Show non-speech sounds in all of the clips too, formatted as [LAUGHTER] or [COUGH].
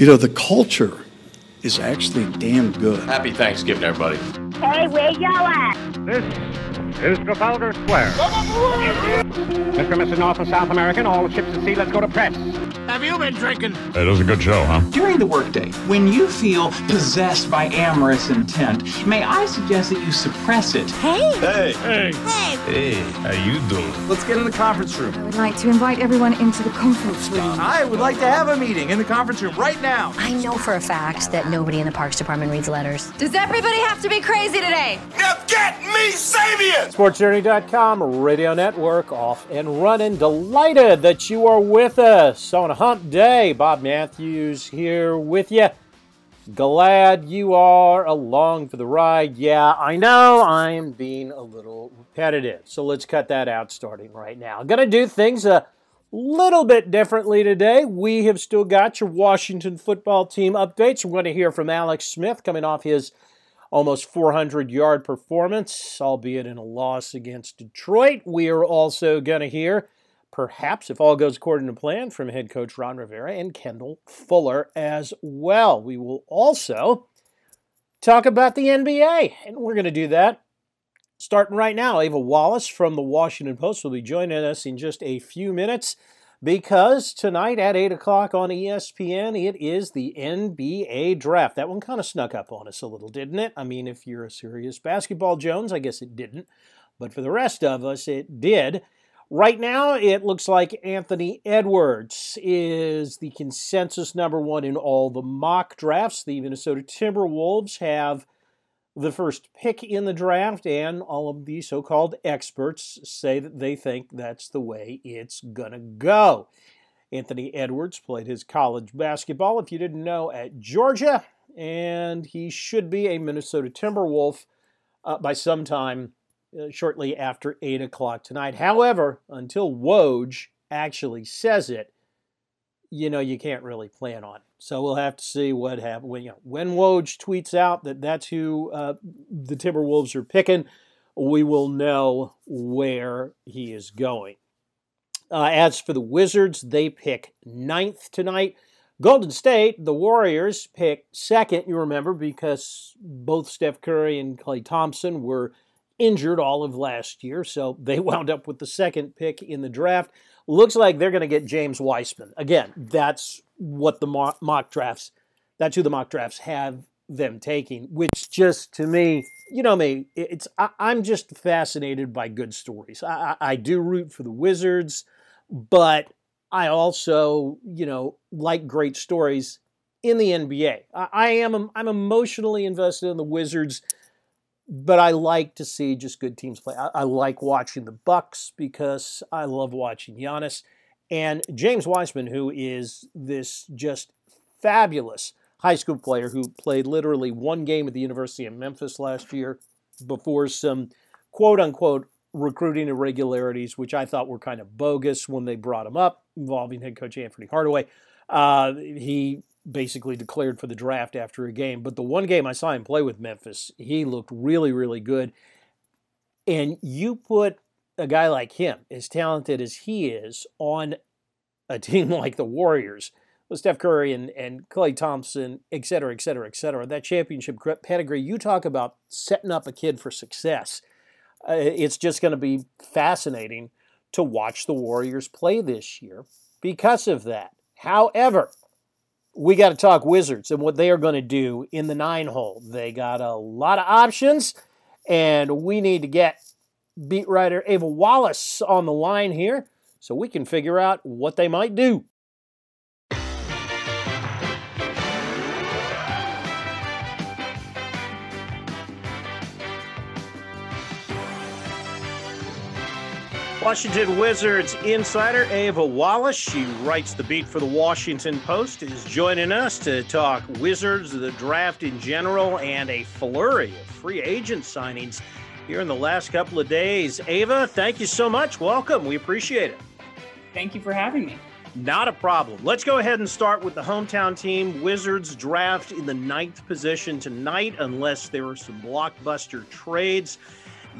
You know, the culture is actually damn good. Happy Thanksgiving, everybody. Hey, where y'all at? This is Trafalgar Square. Mr. and Mrs. North and South American, all the ships at sea, let's go to press. Have you been drinking? It was a good show, huh? During the workday, when you feel possessed by amorous intent, may I suggest that you suppress it? Hey! Hey! Hey! Hey! Hey, how you doing? Let's get in the conference room. I would like to invite everyone into the conference room. I would like to have a meeting in the conference room right now. I know for a fact that nobody in the Parks Department reads letters. Does everybody have to be crazy today? Now get me Sabian! SportsJourney.com, Radio Network, off and running. Delighted that you are with us on hump day. Bob Matthews here with you. Glad you are along for the ride. Yeah, I know I am being a little repetitive, so let's cut that out starting right now. I'm Gonna do things a little bit differently today. We have still got your Washington football team updates. We're going to hear from Alex Smith coming off his almost 400 yard performance, albeit in a loss against Detroit. We are also going to hear, perhaps if all goes according to plan, from head coach Ron Rivera and Kendall Fuller as well. We will also talk about the NBA, and we're going to do that starting right now. Ava Wallace from the Washington Post will be joining us in just a few minutes because tonight at 8 o'clock on ESPN, it is the NBA draft. That one kind of snuck up on us a little, didn't it? I mean, if you're a serious basketball Jones, I guess it didn't. But for the rest of us, it did. Right now, it looks like Anthony Edwards is the consensus number one in all the mock drafts. The Minnesota Timberwolves have the first pick in the draft, and all of the so called experts say that they think that's the way it's going to go. Anthony Edwards played his college basketball, if you didn't know, at Georgia, and he should be a Minnesota Timberwolf uh, by sometime shortly after 8 o'clock tonight. However, until Woj actually says it, you know, you can't really plan on. It. So we'll have to see what happens. When, you know, when Woj tweets out that that's who uh, the Timberwolves are picking, we will know where he is going. Uh, as for the Wizards, they pick ninth tonight. Golden State, the Warriors, pick second, you remember, because both Steph Curry and Klay Thompson were injured all of last year, so they [LAUGHS] wound up with the second pick in the draft. Looks like they're going to get James Wiseman. Again, that's what the mock, drafts, that's who the mock drafts have them taking, which just to me, you know me, it's I, am just fascinated by good stories. I, I, I do root for the Wizards, but I also, you know, like great stories in the NBA. I, I am I'm emotionally invested in the Wizards but I like to see just good teams play. I, I, like watching the Bucks because I love watching Giannis and James Wiseman, who is this just fabulous high school player who played literally one game at the University of Memphis last year before some quote unquote recruiting irregularities, which I thought were kind of bogus when they brought him up, involving head coach Anthony Hardaway. Uh, he basically declared for the draft after a game. But the one game I saw him play with Memphis, he looked really, really good. And you put a guy like him, as talented as he is, on a team [LAUGHS] like the Warriors, with Steph Curry and, and Klay Thompson, et cetera, et cetera, et cetera, that championship pedigree, you talk about setting up a kid for success. Uh, it's just going to be fascinating to watch the Warriors play this year because of that. However, we got to talk Wizards and what they are going to do in the nine hole. They got a lot of options, and we need to get beat writer Ava Wallace on the line here so we can figure out what they might do. Washington Wizards insider Ava Wallace, she writes the beat for the Washington Post, is joining us to talk Wizards, the draft in general, and a flurry of free agent signings here in the last couple of days. Ava, thank you so much. Welcome. We appreciate it. Thank you for having me. Not a problem. Let's go ahead and start with the hometown team. Wizards draft in the ninth position tonight, unless there are some blockbuster trades.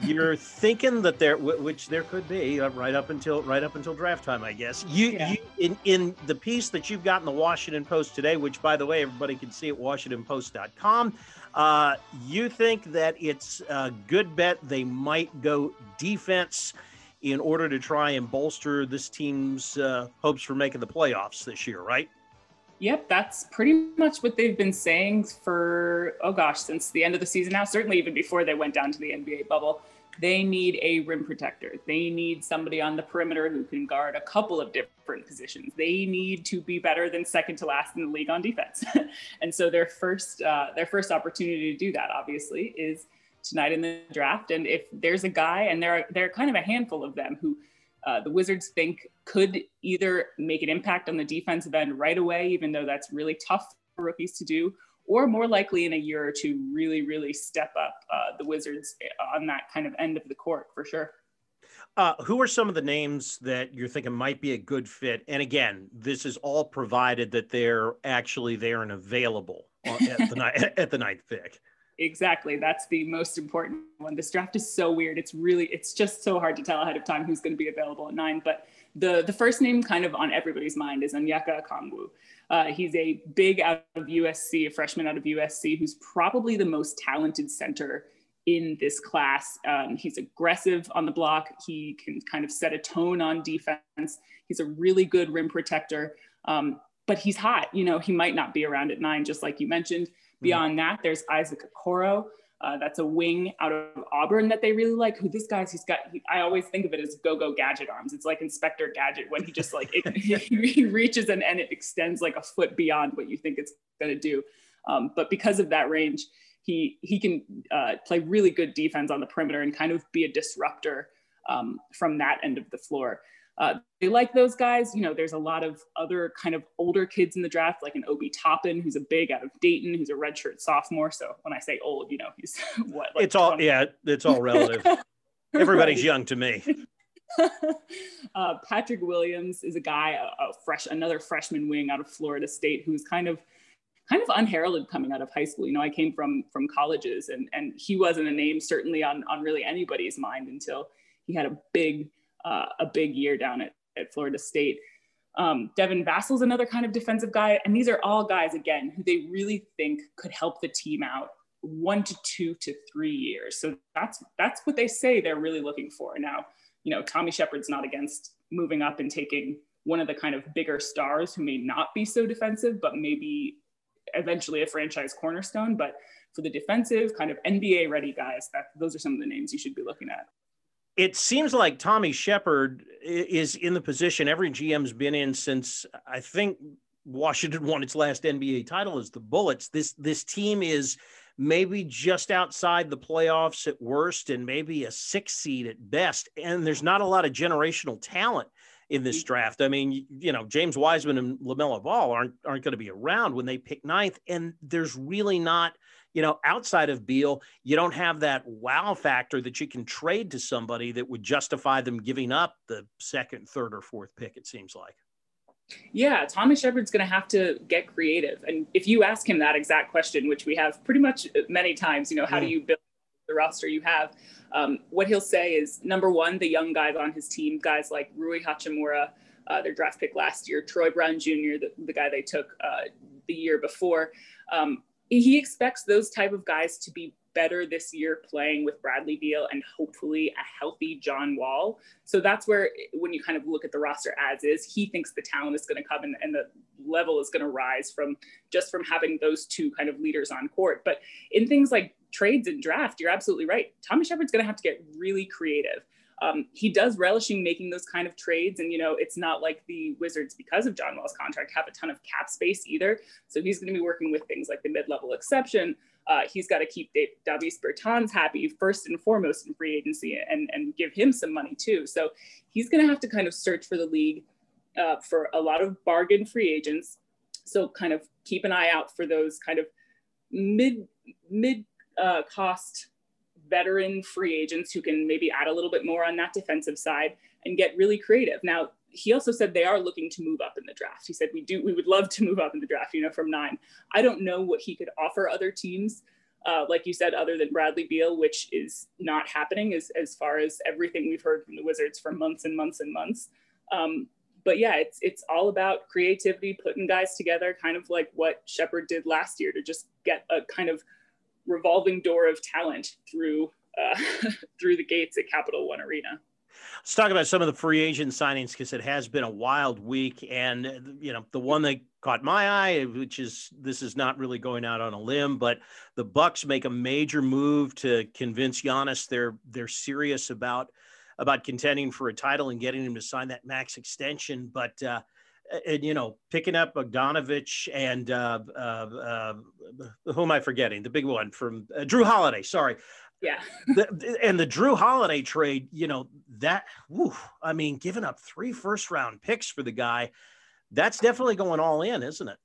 You're thinking that there, which there could be, uh, right up until right up until draft time, I guess. You, Yeah. you in in the piece that you've got in the Washington Post today, which by the way, everybody can see at WashingtonPost.com. Uh, you think that it's a good bet they might go defense in order to try and bolster this team's uh, hopes for making the playoffs this year, right? Yep, that's pretty much what they've been saying for, oh gosh, since the end of the season now, certainly even before they went down to the NBA bubble. They need a rim protector. They need somebody on the perimeter who can guard a couple of different positions. They need to be better than second to last in the league on defense. [LAUGHS] and so their first uh, their first opportunity to do that, obviously, is tonight in the draft. And if there's a guy, and there are there are kind of a handful of them who uh, the Wizards think could either make an impact on the defensive end right away, even though that's really tough for rookies to do, or more likely in a year or two, really, really step up uh, the Wizards on that kind of end of the court for sure. Uh, who are some of the names that you're thinking might be a good fit? And again, this is all provided that they're actually there and available at the night [LAUGHS] at the ninth pick. Exactly. That's the most important one. This draft is so weird. It's really, it's just so hard to tell ahead of time who's going to be available at nine. But the the first name kind of on everybody's mind is Onyeka Okongwu. Uh, he's a big out of USC, a freshman out of USC, who's probably the most talented center in this class. Um, he's aggressive on the block. He can kind of set a tone on defense. He's a really good rim protector. Um, but he's hot. You know, he might not be around at nine, just like you mentioned. Beyond that, there's Isaac Okoro. Uh, that's a wing out of Auburn that they really like. Who this guy's? He's got. He, I always think of it as go-go gadget arms. It's like Inspector Gadget when he just like it, [LAUGHS] he reaches and, and it extends like a foot beyond what you think it's going to do. Um, but because of that range, he he can uh, play really good defense on the perimeter and kind of be a disruptor um, from that end of the floor. Uh, they like those guys. You know, there's a lot of other kind of older kids in the draft, like an Obi Toppin, who's a big out of Dayton, who's a redshirt sophomore. So when I say old, you know, he's [LAUGHS] what? Like It's all 20. yeah, it's all relative. [LAUGHS] Everybody's young to me. [LAUGHS] uh, Patrick Williams is a guy, a, a fresh, another freshman wing out of Florida State, who's kind of, kind of unheralded coming out of high school. You know, I came from from colleges, and and he wasn't a name certainly on on really anybody's mind until he had a big uh, a big year down at, at Florida State. Um, Devin Vassell's another kind of defensive guy, and these are all guys again who they really think could help the team out one to two to three years. So that's that's what they say they're really looking for. Now, you know, Tommy Sheppard's not against moving up and taking one of the kind of bigger stars who may not be so defensive, but maybe eventually a franchise cornerstone. But for the defensive kind of NBA ready guys, that those are some of the names you should be looking at. It seems like Tommy Sheppard is in the position every GM's been in since I think Washington [LAUGHS] won its last NBA title is the Bullets. This this team is maybe just outside the playoffs at worst and maybe a six seed at best. And there's not a lot of generational talent in this draft. I mean, you, know, James Wiseman and LaMelo Ball aren't aren't going to be around when they pick ninth. And there's really not, you know, outside of Beal, you don't have that wow factor that you can trade to somebody that would justify them giving up the second, third, or fourth pick, it seems like. Yeah, Tommy Sheppard's going to have to get creative. And if you ask him that exact question, which we have pretty much many times, you know, how do you build the roster you have? Um, what he'll say is number one, the young guys on his team, guys like Rui Hachimura, uh, their draft pick last year, Troy Brown Jr., the, the guy they took uh, the year before. Um, he expects those type of guys to be better this year playing with Bradley Beal and hopefully a healthy John Wall. So that's where, when you kind of look at the roster as is, he thinks the talent is going to come and, and the level is going to rise from just from having those two kind of leaders on court. But in things like trades and draft, you're absolutely right. Tommy Sheppard's going to have to get really creative. Um, he does relishing making those kind of trades. And, you know, it's not like the Wizards, because of John Wall's contract, have a ton of cap space either. So he's going to be working with things like the mid level exception. Uh, he's got to keep Dave, Davis Bertans happy first and foremost in free agency and, and give him some money too. So he's going to have to kind of search for the league uh, for a lot of bargain free agents. So kind of keep an eye out for those kind of mid mid uh, cost veteran free agents who can maybe add a little bit more on that defensive side and get really creative. Now, he also said they are looking to move up in the draft. He said we do we would love to move up in the draft, you know, from nine. I don't know what he could offer other teams uh, like you said, other than Bradley Beal, which is not happening as, as far as everything we've heard from the Wizards for months and months and months. Um, but yeah, it's it's all about creativity, putting guys together, kind of like what Sheppard did last year to just get a kind of revolving door of talent through uh, [LAUGHS] through the gates at Capital One Arena. Let's talk about some of the free agent signings because it has been a wild week, and you know the one that caught my eye, which is this is not really going out on a limb, but the Bucks make a major move to convince Giannis they're they're serious about about contending for a title and getting him to sign that max extension, but. Uh, and you know, picking up Bogdanovich and uh, uh, uh, who am I forgetting? The big one from uh, Jrue Holiday. Sorry, yeah. [LAUGHS] the, and the Jrue Holiday trade, you know, that, whew, I mean, giving up three first round picks for the guy, that's definitely going all in, isn't it?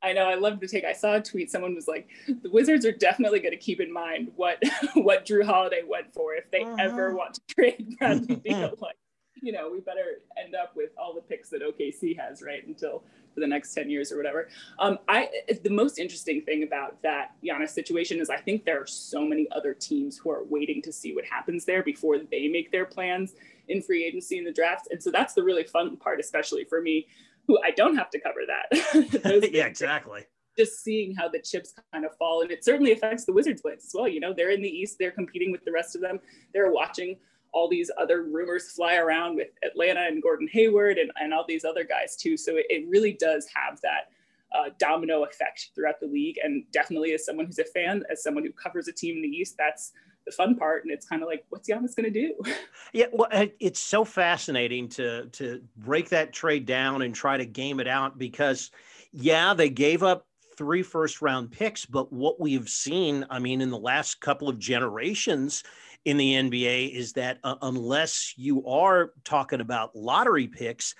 I know. I love the take. I saw a tweet. Someone was like, "The Wizards are definitely going to keep in mind what [LAUGHS] what Jrue Holiday went for if they uh-huh. ever want to trade Bradley [LAUGHS] Beal. like, you know, we better end up with all the picks that OKC has, right, until for the next 10 years or whatever. Um, I the most interesting thing about that Giannis situation is I think there are so many other teams who are waiting to see what happens there before they make their plans in free agency and the draft. And so that's the really fun part, especially for me, who I don't have to cover that. [LAUGHS] [LAUGHS] yeah, exactly just seeing how the chips kind of fall and it certainly affects the wizards plans as well you know they're in the east they're competing with the rest of them they're watching all these other rumors fly around with Atlanta and Gordon Hayward and, and all these other guys too. So it, it really does have that uh, domino effect throughout the league. And definitely as someone who's a fan, as someone who covers a team in the East, that's the fun part. And it's kind of like, what's Giannis going to do? [LAUGHS] Yeah, well, it's so fascinating to to break that trade down and try to game it out because, yeah, they gave up three first round picks, but what we've seen, I mean, in the last couple of generations in the NBA is that uh, unless you are talking about lottery picks,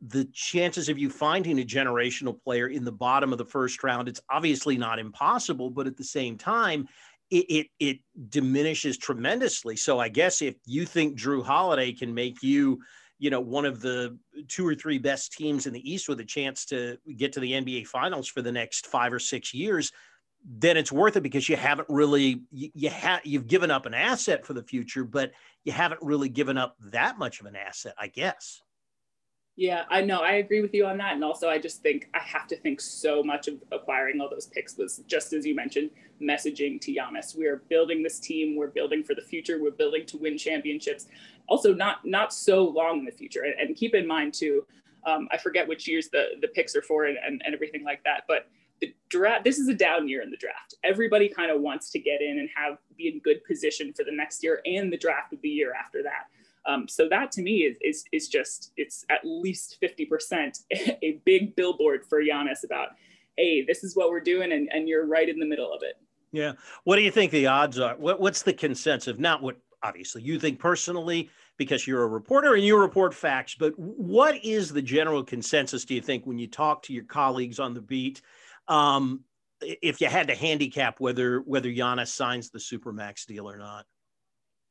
the chances of you finding a generational player in the bottom of the first round, it's obviously not impossible, but at the same time, it, it, it diminishes tremendously. So I guess if you think Jrue Holiday can make you you know one of the two or three best teams in the East with a chance to get to the NBA Finals for the next five or six years, then it's worth it because you haven't really you, you have you've given up an asset for the future, but you haven't really given up that much of an asset, I guess. Yeah, I know. I agree with you on that. And also, I just think I have to think so much of acquiring all those picks was just as you mentioned, messaging to Giannis. We are building this team. We're building for the future. We're building to win championships. Also, not not so long in the future. And, and keep in mind too, um, I forget which years the the picks are for and, and, and everything like that. But the draft. This is a down year in the draft. Everybody kind of wants to get in and have be in good position for the next year and the draft of the year after that. Um, so that to me is, is, is just, it's at least 50% [LAUGHS] a big billboard for Giannis about, hey, this is what we're doing and, and you're right in the middle of it. Yeah. What do you think the odds are? What, what's the consensus? Not what obviously you think personally, because you're a reporter and you report facts, but what is the general consensus, do you think, when you talk to your colleagues on the beat? Um, if you had to handicap whether whether Giannis signs the supermax deal or not?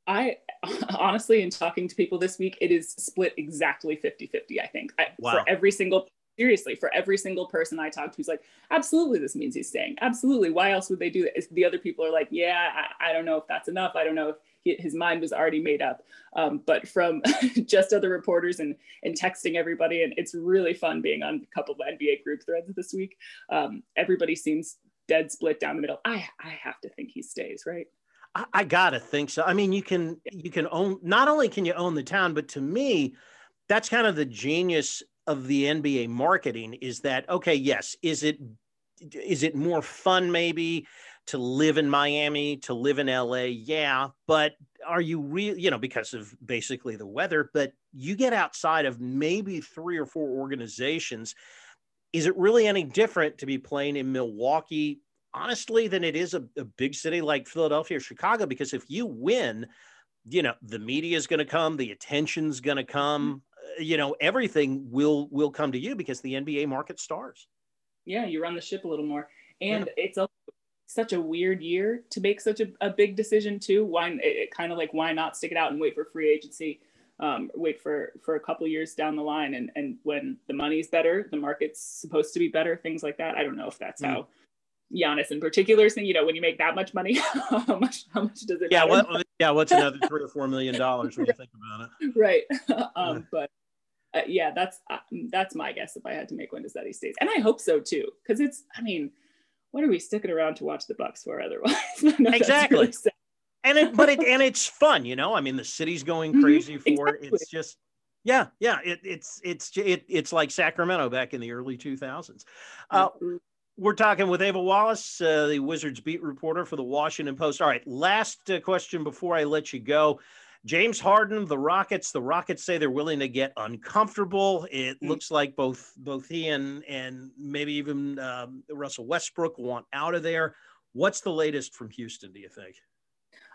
I [LAUGHS] honestly, in talking to people this week, it is split exactly 50 50, I think. I, wow. For every single, seriously, for every single person I talked to who's like, absolutely, this means he's staying. Absolutely. Why else would they do that? The other people are like, yeah, I, I don't know if that's enough. I don't know if he, his mind was already made up. Um, but from [LAUGHS] just other reporters and, and texting everybody, and it's really fun being on a couple of NBA group threads this week. Um, everybody seems dead split down the middle. I, I have to think he stays, right? I, I gotta think so. I mean, you can you can own not only can you own the town, but to me, that's kind of the genius of the NBA marketing is that okay, yes, is it is it more fun maybe to live in Miami, to live in LA? Yeah, but are you real, you know, because of basically the weather, but you get outside of maybe three or four organizations. Is it really any different to be playing in Milwaukee, honestly, than it is a, a big city like Philadelphia or Chicago. Because if you win, you know, the media is going to come, the attention's going to come, uh, you know, everything will will come to you because the NBA market stars. Yeah, you run the ship a little more, and yeah. it's also such a weird year to make such a, a big decision too. Why it, it kind of like why not stick it out and wait for free agency? Um, wait for for a couple years down the line, and and when the money's better, the market's supposed to be better, things like that. I don't know if that's mm. how Giannis in particular, saying, you know, when you make that much money, [LAUGHS] how much how much does it? Yeah, what, [LAUGHS] yeah. What's another three or four million dollars when you think about it? [LAUGHS] right. um, but uh, yeah, that's uh, that's my guess. If I had to make one, is that he stays, and I hope so too, because it's. I mean, what are we sticking around to watch the Bucks for otherwise? [LAUGHS] exactly. Really and it, but it, and it's fun, you know. I mean, the city's going crazy mm-hmm. for exactly. it. It's just, yeah, yeah. It, it's it's it, it's like Sacramento back in the early 2000s. Uh, we're talking with Ava Wallace, uh, the Wizards beat reporter for the Washington Post. All right, last uh, question before I let you go. James Harden, the Rockets. The Rockets say they're willing to get uncomfortable. It mm. looks like both both he and and maybe even um, Russell Westbrook want out of there. What's the latest from Houston? Do you think?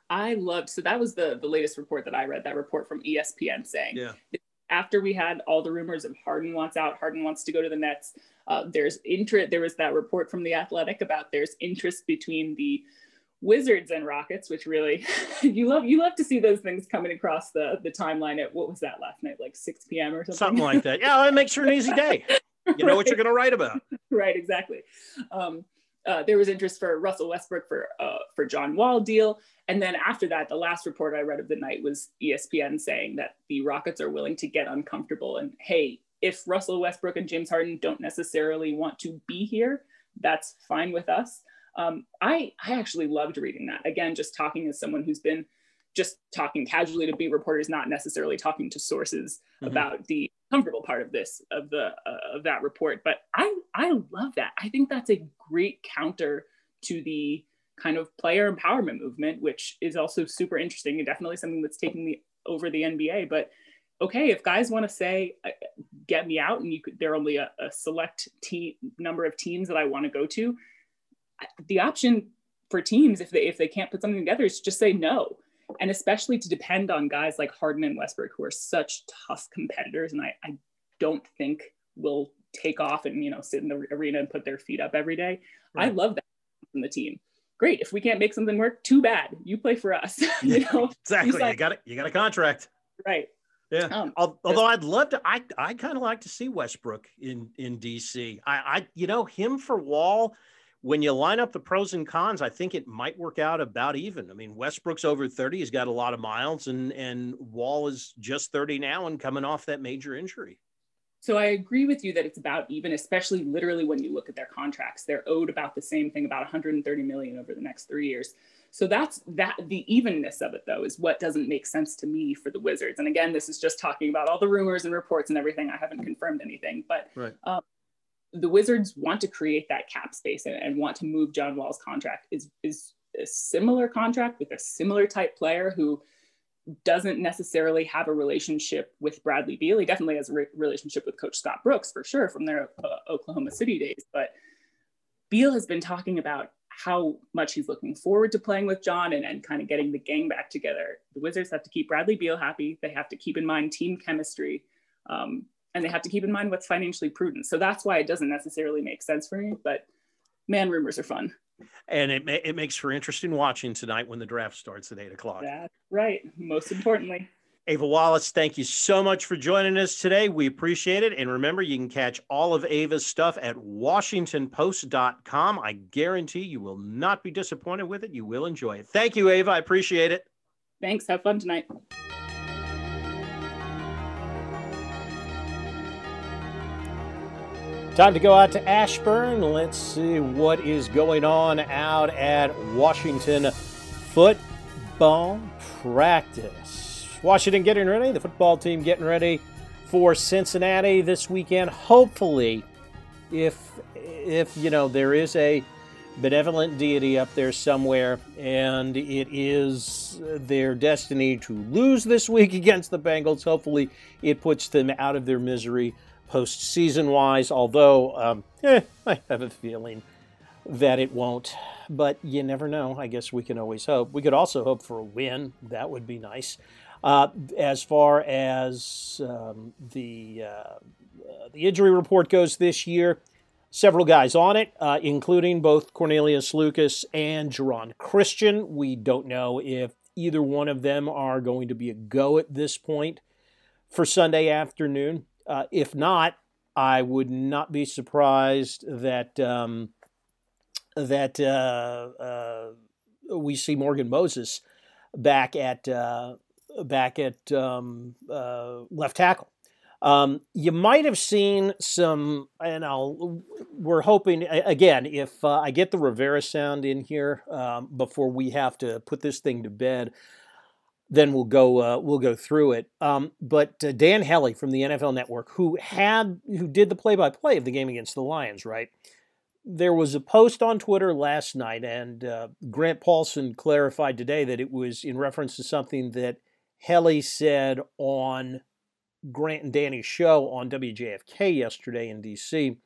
I loved. So that was the the latest report that I read. That report from ESPN saying, yeah. After we had all the rumors of Harden wants out, Harden wants to go to the Nets. Uh, there's interest. There was that report from the Athletic about there's interest between the Wizards and Rockets, which really [LAUGHS] you love you love to see those things coming across the the timeline at what was that last night, like 6 p.m. or something? Something like that. Yeah, it makes for an easy day. [LAUGHS] You know right. what you're gonna write about. right, exactly. Um, uh, there was interest for Russell Westbrook for uh, for John Wall deal, and then after that, the last report I read of the night was ESPN saying that the Rockets are willing to get uncomfortable and hey, if Russell Westbrook and James Harden don't necessarily want to be here, that's fine with us um, I I actually loved reading that. Again, just talking as someone who's been just talking casually to beat reporters, not necessarily talking to sources mm-hmm. about the comfortable part of this of the uh, of that report. But I I love that. I think that's a great counter to the kind of player empowerment movement, which is also super interesting and definitely something that's taking the over the NBA. But okay, if guys want to say, uh, "Get me out," and you could, there are only a, a select team number of teams that I want to go to the option for teams if they if they can't put something together is just say no and especially to depend on guys like Harden and Westbrook who are such tough competitors and I, I don't think will take off and you know sit in the arena and put their feet up every day. Right. I love that from the team. Great. If we can't make something work, too bad. You play for us. [LAUGHS] you know exactly. You, you got it. You got a contract. Right. Yeah. Um, Although I'd love to, I I kind of like to see Westbrook in in DC. I I you know him for Wall when you line up the pros and cons, I think it might work out about even. I mean, Westbrook's over 30, he's got a lot of miles, and and Wall is just 30 now and coming off that major injury. So I agree with you that it's about even, especially literally when you look at their contracts. They're owed about the same thing, about 130 million over the next three years. So that's that the evenness of it though is what doesn't make sense to me for the Wizards. And again, this is just talking about all the rumors and reports and everything. I haven't confirmed anything, but right. um, the Wizards want to create that cap space and, and, want to move John Wall's contract is is a similar contract with a similar type player who doesn't necessarily have a relationship with Bradley Beal. He definitely has a re- relationship with Coach Scott Brooks for sure from their uh, Oklahoma City days. But Beal has been talking about how much he's looking forward to playing with John and, and kind of getting the gang back together. The Wizards have to keep Bradley Beal happy. They have to keep in mind team chemistry. Um, and they have to keep in mind what's financially prudent. So that's why it doesn't necessarily make sense for me. But man, rumors are fun. And it, it makes for interesting watching tonight when the draft starts at eight o'clock. That's right. Most importantly. Ava Wallace, thank you so much for joining us today. We appreciate it. And remember, you can catch all of Ava's stuff at WashingtonPost.com. I guarantee you will not be disappointed with it. You will enjoy it. Thank you, Ava. I appreciate it. Thanks. Have fun tonight. Time to go out to Ashburn. Let's see what is going on out at Washington football practice. Washington getting ready, the football team getting ready for Cincinnati this weekend. Hopefully, if if you know there is a benevolent deity up there somewhere and it is their destiny to lose this week [LAUGHS] against the Bengals, hopefully it puts them out of their misery postseason wise, although um, eh, I have a feeling that it won't. But you never know. I guess we can always hope. We could also hope for a win. That would be nice. Uh, as far as um, the uh, the injury report goes this year, several guys on it, uh, including both Cornelius Lucas and Geron Christian. We don't know if either one of them are going to be a go at this point for Sunday afternoon. Uh, if not, I would not be surprised that um, that uh, uh, we see Morgan Moses back at uh, back at um, uh, left tackle. Um, you might have seen some, and I'll, we're hoping again if I get the Rivera sound in here um, before we have to put this thing to bed, then we'll go uh, we'll go through it. Um, but uh, Dan Hellie from the NFL Network, who had who did the play by play of the game against the Lions, right? There was a post on Twitter last night, and uh, Grant Paulson clarified today that it was in reference to something that Hellie said on Grant and Danny's show on WJFK yesterday in D.C.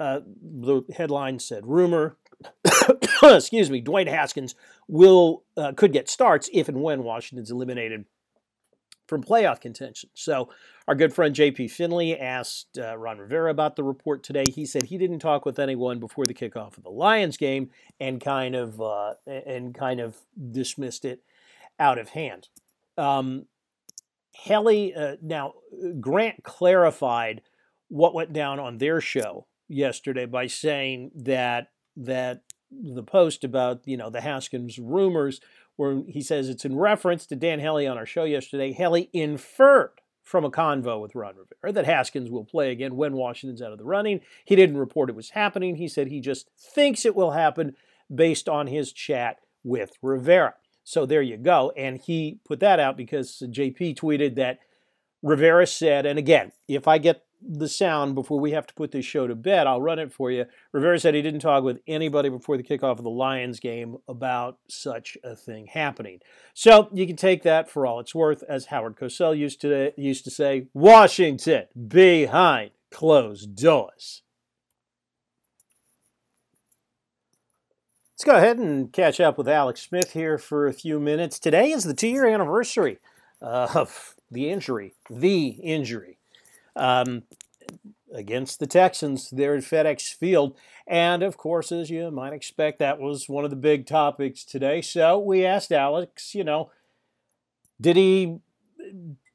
Uh, the headline said, "Rumor, [COUGHS] excuse me, Dwayne Haskins will uh, could get starts if and when Washington's eliminated from playoff contention." So, our good friend J.P. Finley asked uh, Ron Rivera about the report today. He said he didn't talk with anyone before the kickoff of the Lions game, and kind of uh, and kind of dismissed it out of hand. Um, Hellie, uh, now Grant clarified what went down on their show yesterday by saying that that the post about you know the Haskins rumors, where he says it's in reference to Dan Hellie on our show yesterday. Hellie inferred from a convo with Ron Rivera that Haskins will play again when Washington's out of the running. He didn't report it was happening. He said he just thinks it will happen based on his chat with Rivera. So there you go. And he put that out because JP tweeted that Rivera said, and again, if I get the sound before we have to put this show to bed, I'll run it for you. Rivera said he didn't talk with anybody before the kickoff of the Lions game about such a thing happening. So you can take that for all it's worth, as Howard Cosell used to used to say, Washington behind closed doors. Let's go ahead and catch up with Alex Smith here for a few minutes. Today is the two year anniversary of the injury, the injury um, against the Texans there at FedEx Field. And of course, as you might expect, that was one of the big topics today. So we asked Alex, you know, did he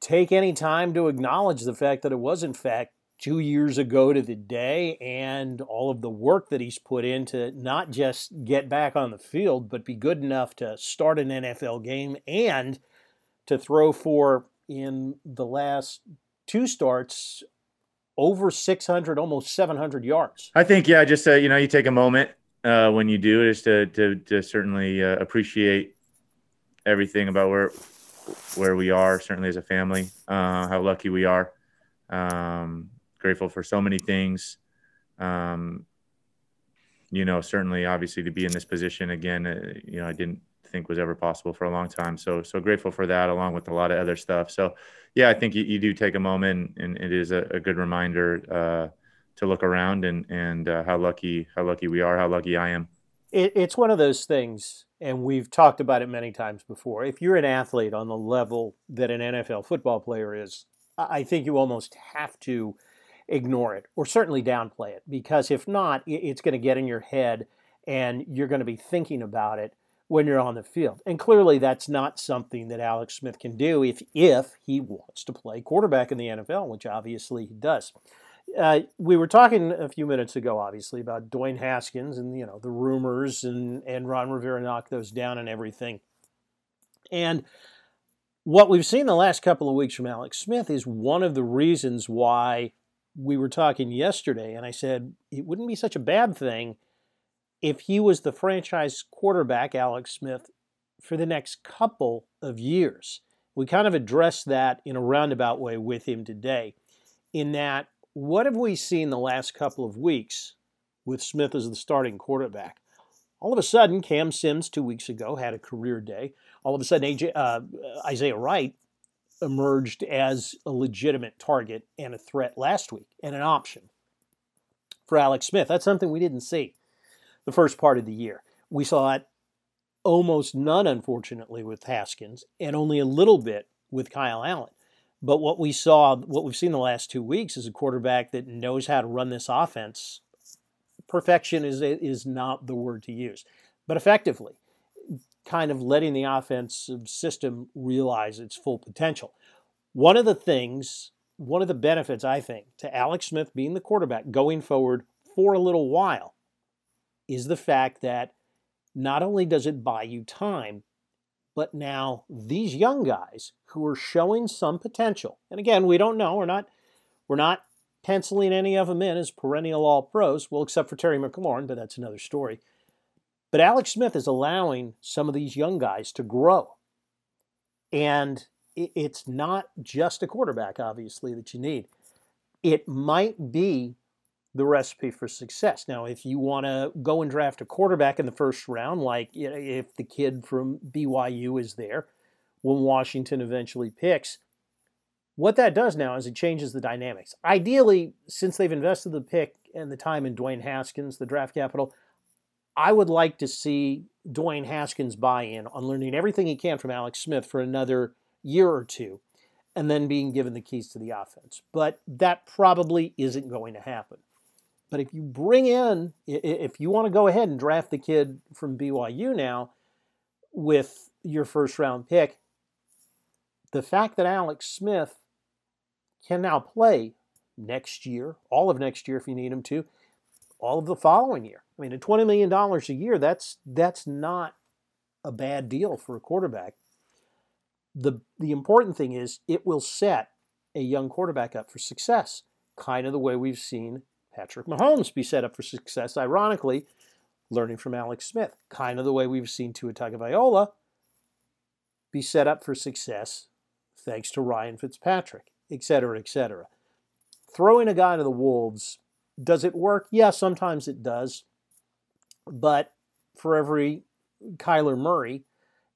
take any time to acknowledge the fact that it was, in fact, two years ago to the day and all of the work that he's put in to not just get back on the field, but be good enough to start an NFL game and to throw for, in the last two starts, over 600, almost 700 yards. I think, yeah, just, uh, you know, you take a moment uh, when you do is to, to, to certainly uh, appreciate everything about where, where we are, certainly as a family, uh, how lucky we are. Um, grateful for so many things. Um, you know, certainly, obviously, to be in this position again, uh, you know, I didn't think was ever possible for a long time. So, so grateful for that, along with a lot of other stuff. So, yeah, I think you, you do take a moment, and it is a, a good reminder uh, to look around and and uh, how lucky how lucky we are, how lucky I am. It, it's one of those things, and we've talked about it many times before. If you're an athlete on the level that an NFL football player is, I think you almost have to ignore it or certainly downplay it because if not, it's going to get in your head and you're going to be thinking about it when you're on the field. And clearly that's not something that Alex Smith can do if if he wants to play quarterback in the NFL, which obviously he does. Uh, we were talking a few minutes ago, obviously, about Dwayne Haskins and you know the rumors and and Ron Rivera knocked those down and everything. And what we've seen the last couple of weeks from Alex Smith is one of the reasons why we were talking yesterday, and I said it wouldn't be such a bad thing if he was the franchise quarterback, Alex Smith, for the next couple of years. We kind of addressed that in a roundabout way with him today, in that what have we seen the last couple of weeks with Smith as the starting quarterback? All of a sudden, Cam Sims two weeks ago had a career day. All of a sudden, AJ, uh, Isaiah Wright emerged as a legitimate target and a threat last week and an option for Alex Smith. That's something we didn't see the first part of the year. We saw it almost none, unfortunately, with Haskins and only a little bit with Kyle Allen. But what we saw, what we've seen the last two weeks is a quarterback that knows how to run this offense. Perfection is, is not the word to use, but effectively kind of letting the offensive system realize its full potential. One of the things, one of the benefits, I think, to Alex Smith being the quarterback going forward for a little while is the fact that not only does it buy you time, but now these young guys who are showing some potential, and again, we don't know, we're not, we're not penciling any of them in as perennial all pros, well, except for Terry McLaurin, but that's another story. But Alex Smith is allowing some of these young guys to grow. And it's not just a quarterback, obviously, that you need. It might be the recipe for success. Now, if you want to go and draft a quarterback in the first round, like if the kid from BYU is there when Washington eventually picks, what that does now is it changes the dynamics. Ideally, since they've invested the pick and the time in Dwayne Haskins, the draft capital, I would like to see Dwayne Haskins buy in on learning everything he can from Alex Smith for another year or two and then being given the keys to the offense. But that probably isn't going to happen. But if you bring in, if you want to go ahead and draft the kid from BYU now with your first round pick, the fact that Alex Smith can now play next year, all of next year if you need him to, all of the following year. I mean, at $20 million a year, that's that's not a bad deal for a quarterback. The the important thing is it will set a young quarterback up for success, kind of the way we've seen Patrick Mahomes be set up for success, ironically, learning from Alex Smith, kind of the way we've seen Tua Tagovailoa be set up for success thanks to Ryan Fitzpatrick et cetera, et cetera. Throwing a guy to the Wolves, does it work? Yeah, sometimes it does. But for every Kyler Murray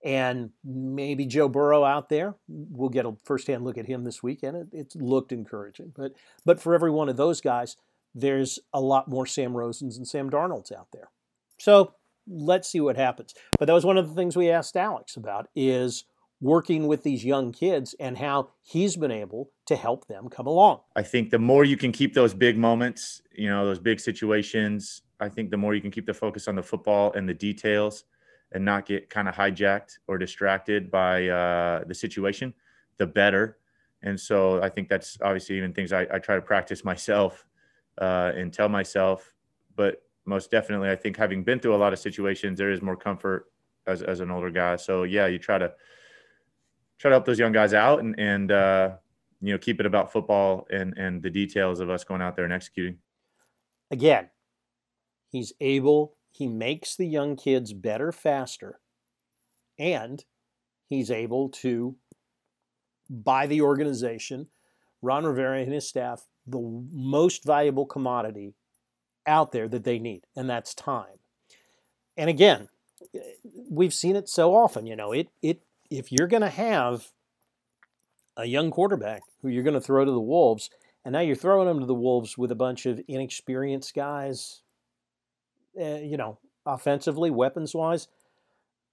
and maybe Joe Burrow out there, we'll get a firsthand look at him this weekend. It, it looked encouraging. But, but for every one of those guys, there's a lot more Sam Rosens and Sam Darnolds out there. So let's see what happens. But that was one of the things we asked Alex about is working with these young kids and how he's been able to help them come along. I think the more you can keep those big moments, you know, those big situations, I think the more you can keep the focus on the football and the details and not get kind of hijacked or distracted by uh, the situation, the better. And so I think that's obviously even things I, I try to practice myself uh, and tell myself. But most definitely, I think having been through a lot of situations, there is more comfort as, as an older guy. So yeah, you try to try to help those young guys out and and uh, you know keep it about football and and the details of us going out there and executing. Again, he's able. He makes the young kids better faster, and he's able to buy the organization, Ron Rivera and his staff, the most valuable commodity out there that they need, and that's time. And again, we've seen it so often. You know, it it if you're going to have a young quarterback who you're going to throw to the Wolves, and now you're throwing them to the Wolves with a bunch of inexperienced guys, uh, you know, offensively, weapons wise,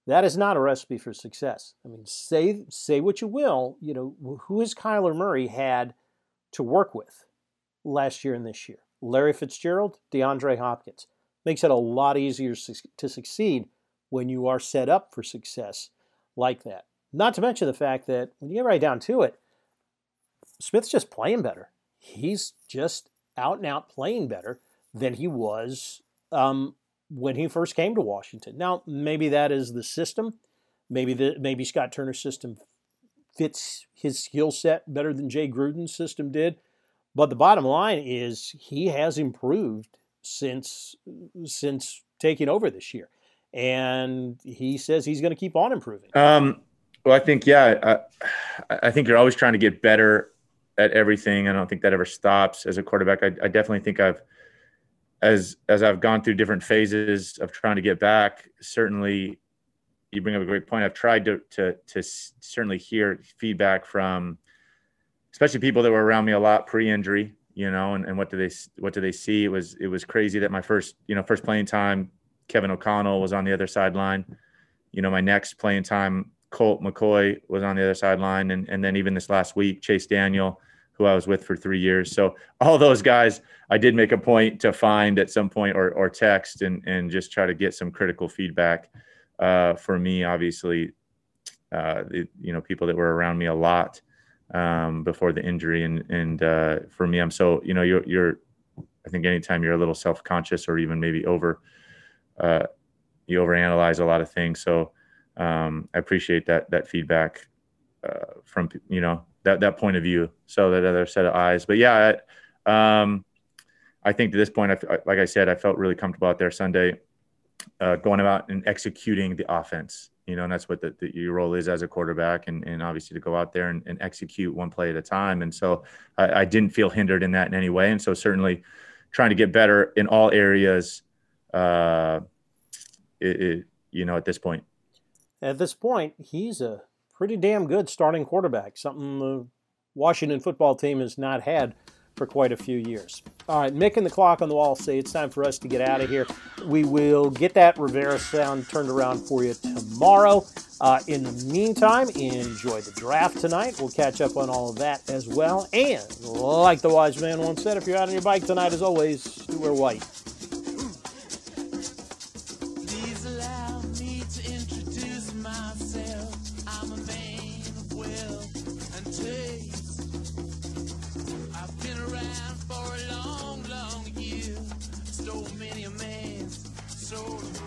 that is not a recipe for success. I mean, say say what you will, you know, who has Kyler Murray had to work with last year and this year? Larry Fitzgerald, DeAndre Hopkins. Makes it a lot easier to succeed when you are set up for success like that. Not to mention the fact that when you get right down to it, Smith's just playing better. He's just out and out playing better than he was um, when he first came to Washington. Now, maybe that is the system. Maybe the maybe Scott Turner's system fits his skill set better than Jay Gruden's system did. But the bottom line is he has improved since since taking over this year and he says he's going to keep on improving. Um, well, I think yeah, I, I, think you're always trying to get better at everything. I don't think that ever stops as a quarterback. I, I definitely think I've as as I've gone through different phases of trying to get back. Certainly, you bring up a great point. I've tried to to to certainly hear feedback from, especially people that were around me a lot pre-injury. You know, and, and what do they what do they see? It was it was crazy that my first you know first playing time Kevin O'Connell was on the other sideline. You know, my next playing time, Colt McCoy was on the other sideline, and and then even this last week, Chase Daniel, who I was with for three years. So all those guys, I did make a point to find at some point or or text and and just try to get some critical feedback. Uh, for me, obviously, uh, the, you know, people that were around me a lot um, before the injury, and and uh, for me, I'm so you know, you're you're I think anytime you're a little self conscious or even maybe over uh, you overanalyze a lot of things. So um, I appreciate that that feedback uh, from you know that that point of view. So that other set of eyes. But yeah, I, um, I think to this point, I, like I said, I felt really comfortable out there Sunday, uh, going about and executing the offense. You know, and that's what the, the, your role is as a quarterback, and, and obviously to go out there and, and execute one play at a time. And so I, I didn't feel hindered in that in any way. And so certainly trying to get better in all areas. Uh, it, it, you know, at this point. At this point, he's a pretty damn good starting quarterback, something the Washington football team has not had for quite a few years. All right, Mick and the clock on the wall say it's time for us to get out of here. We will get that Rivera sound turned around for you tomorrow. Uh, in the meantime, enjoy the draft tonight. We'll catch up on all of that as well. And like the wise man once said, if you're out on your bike tonight, as always, do wear white. Many a man's soul.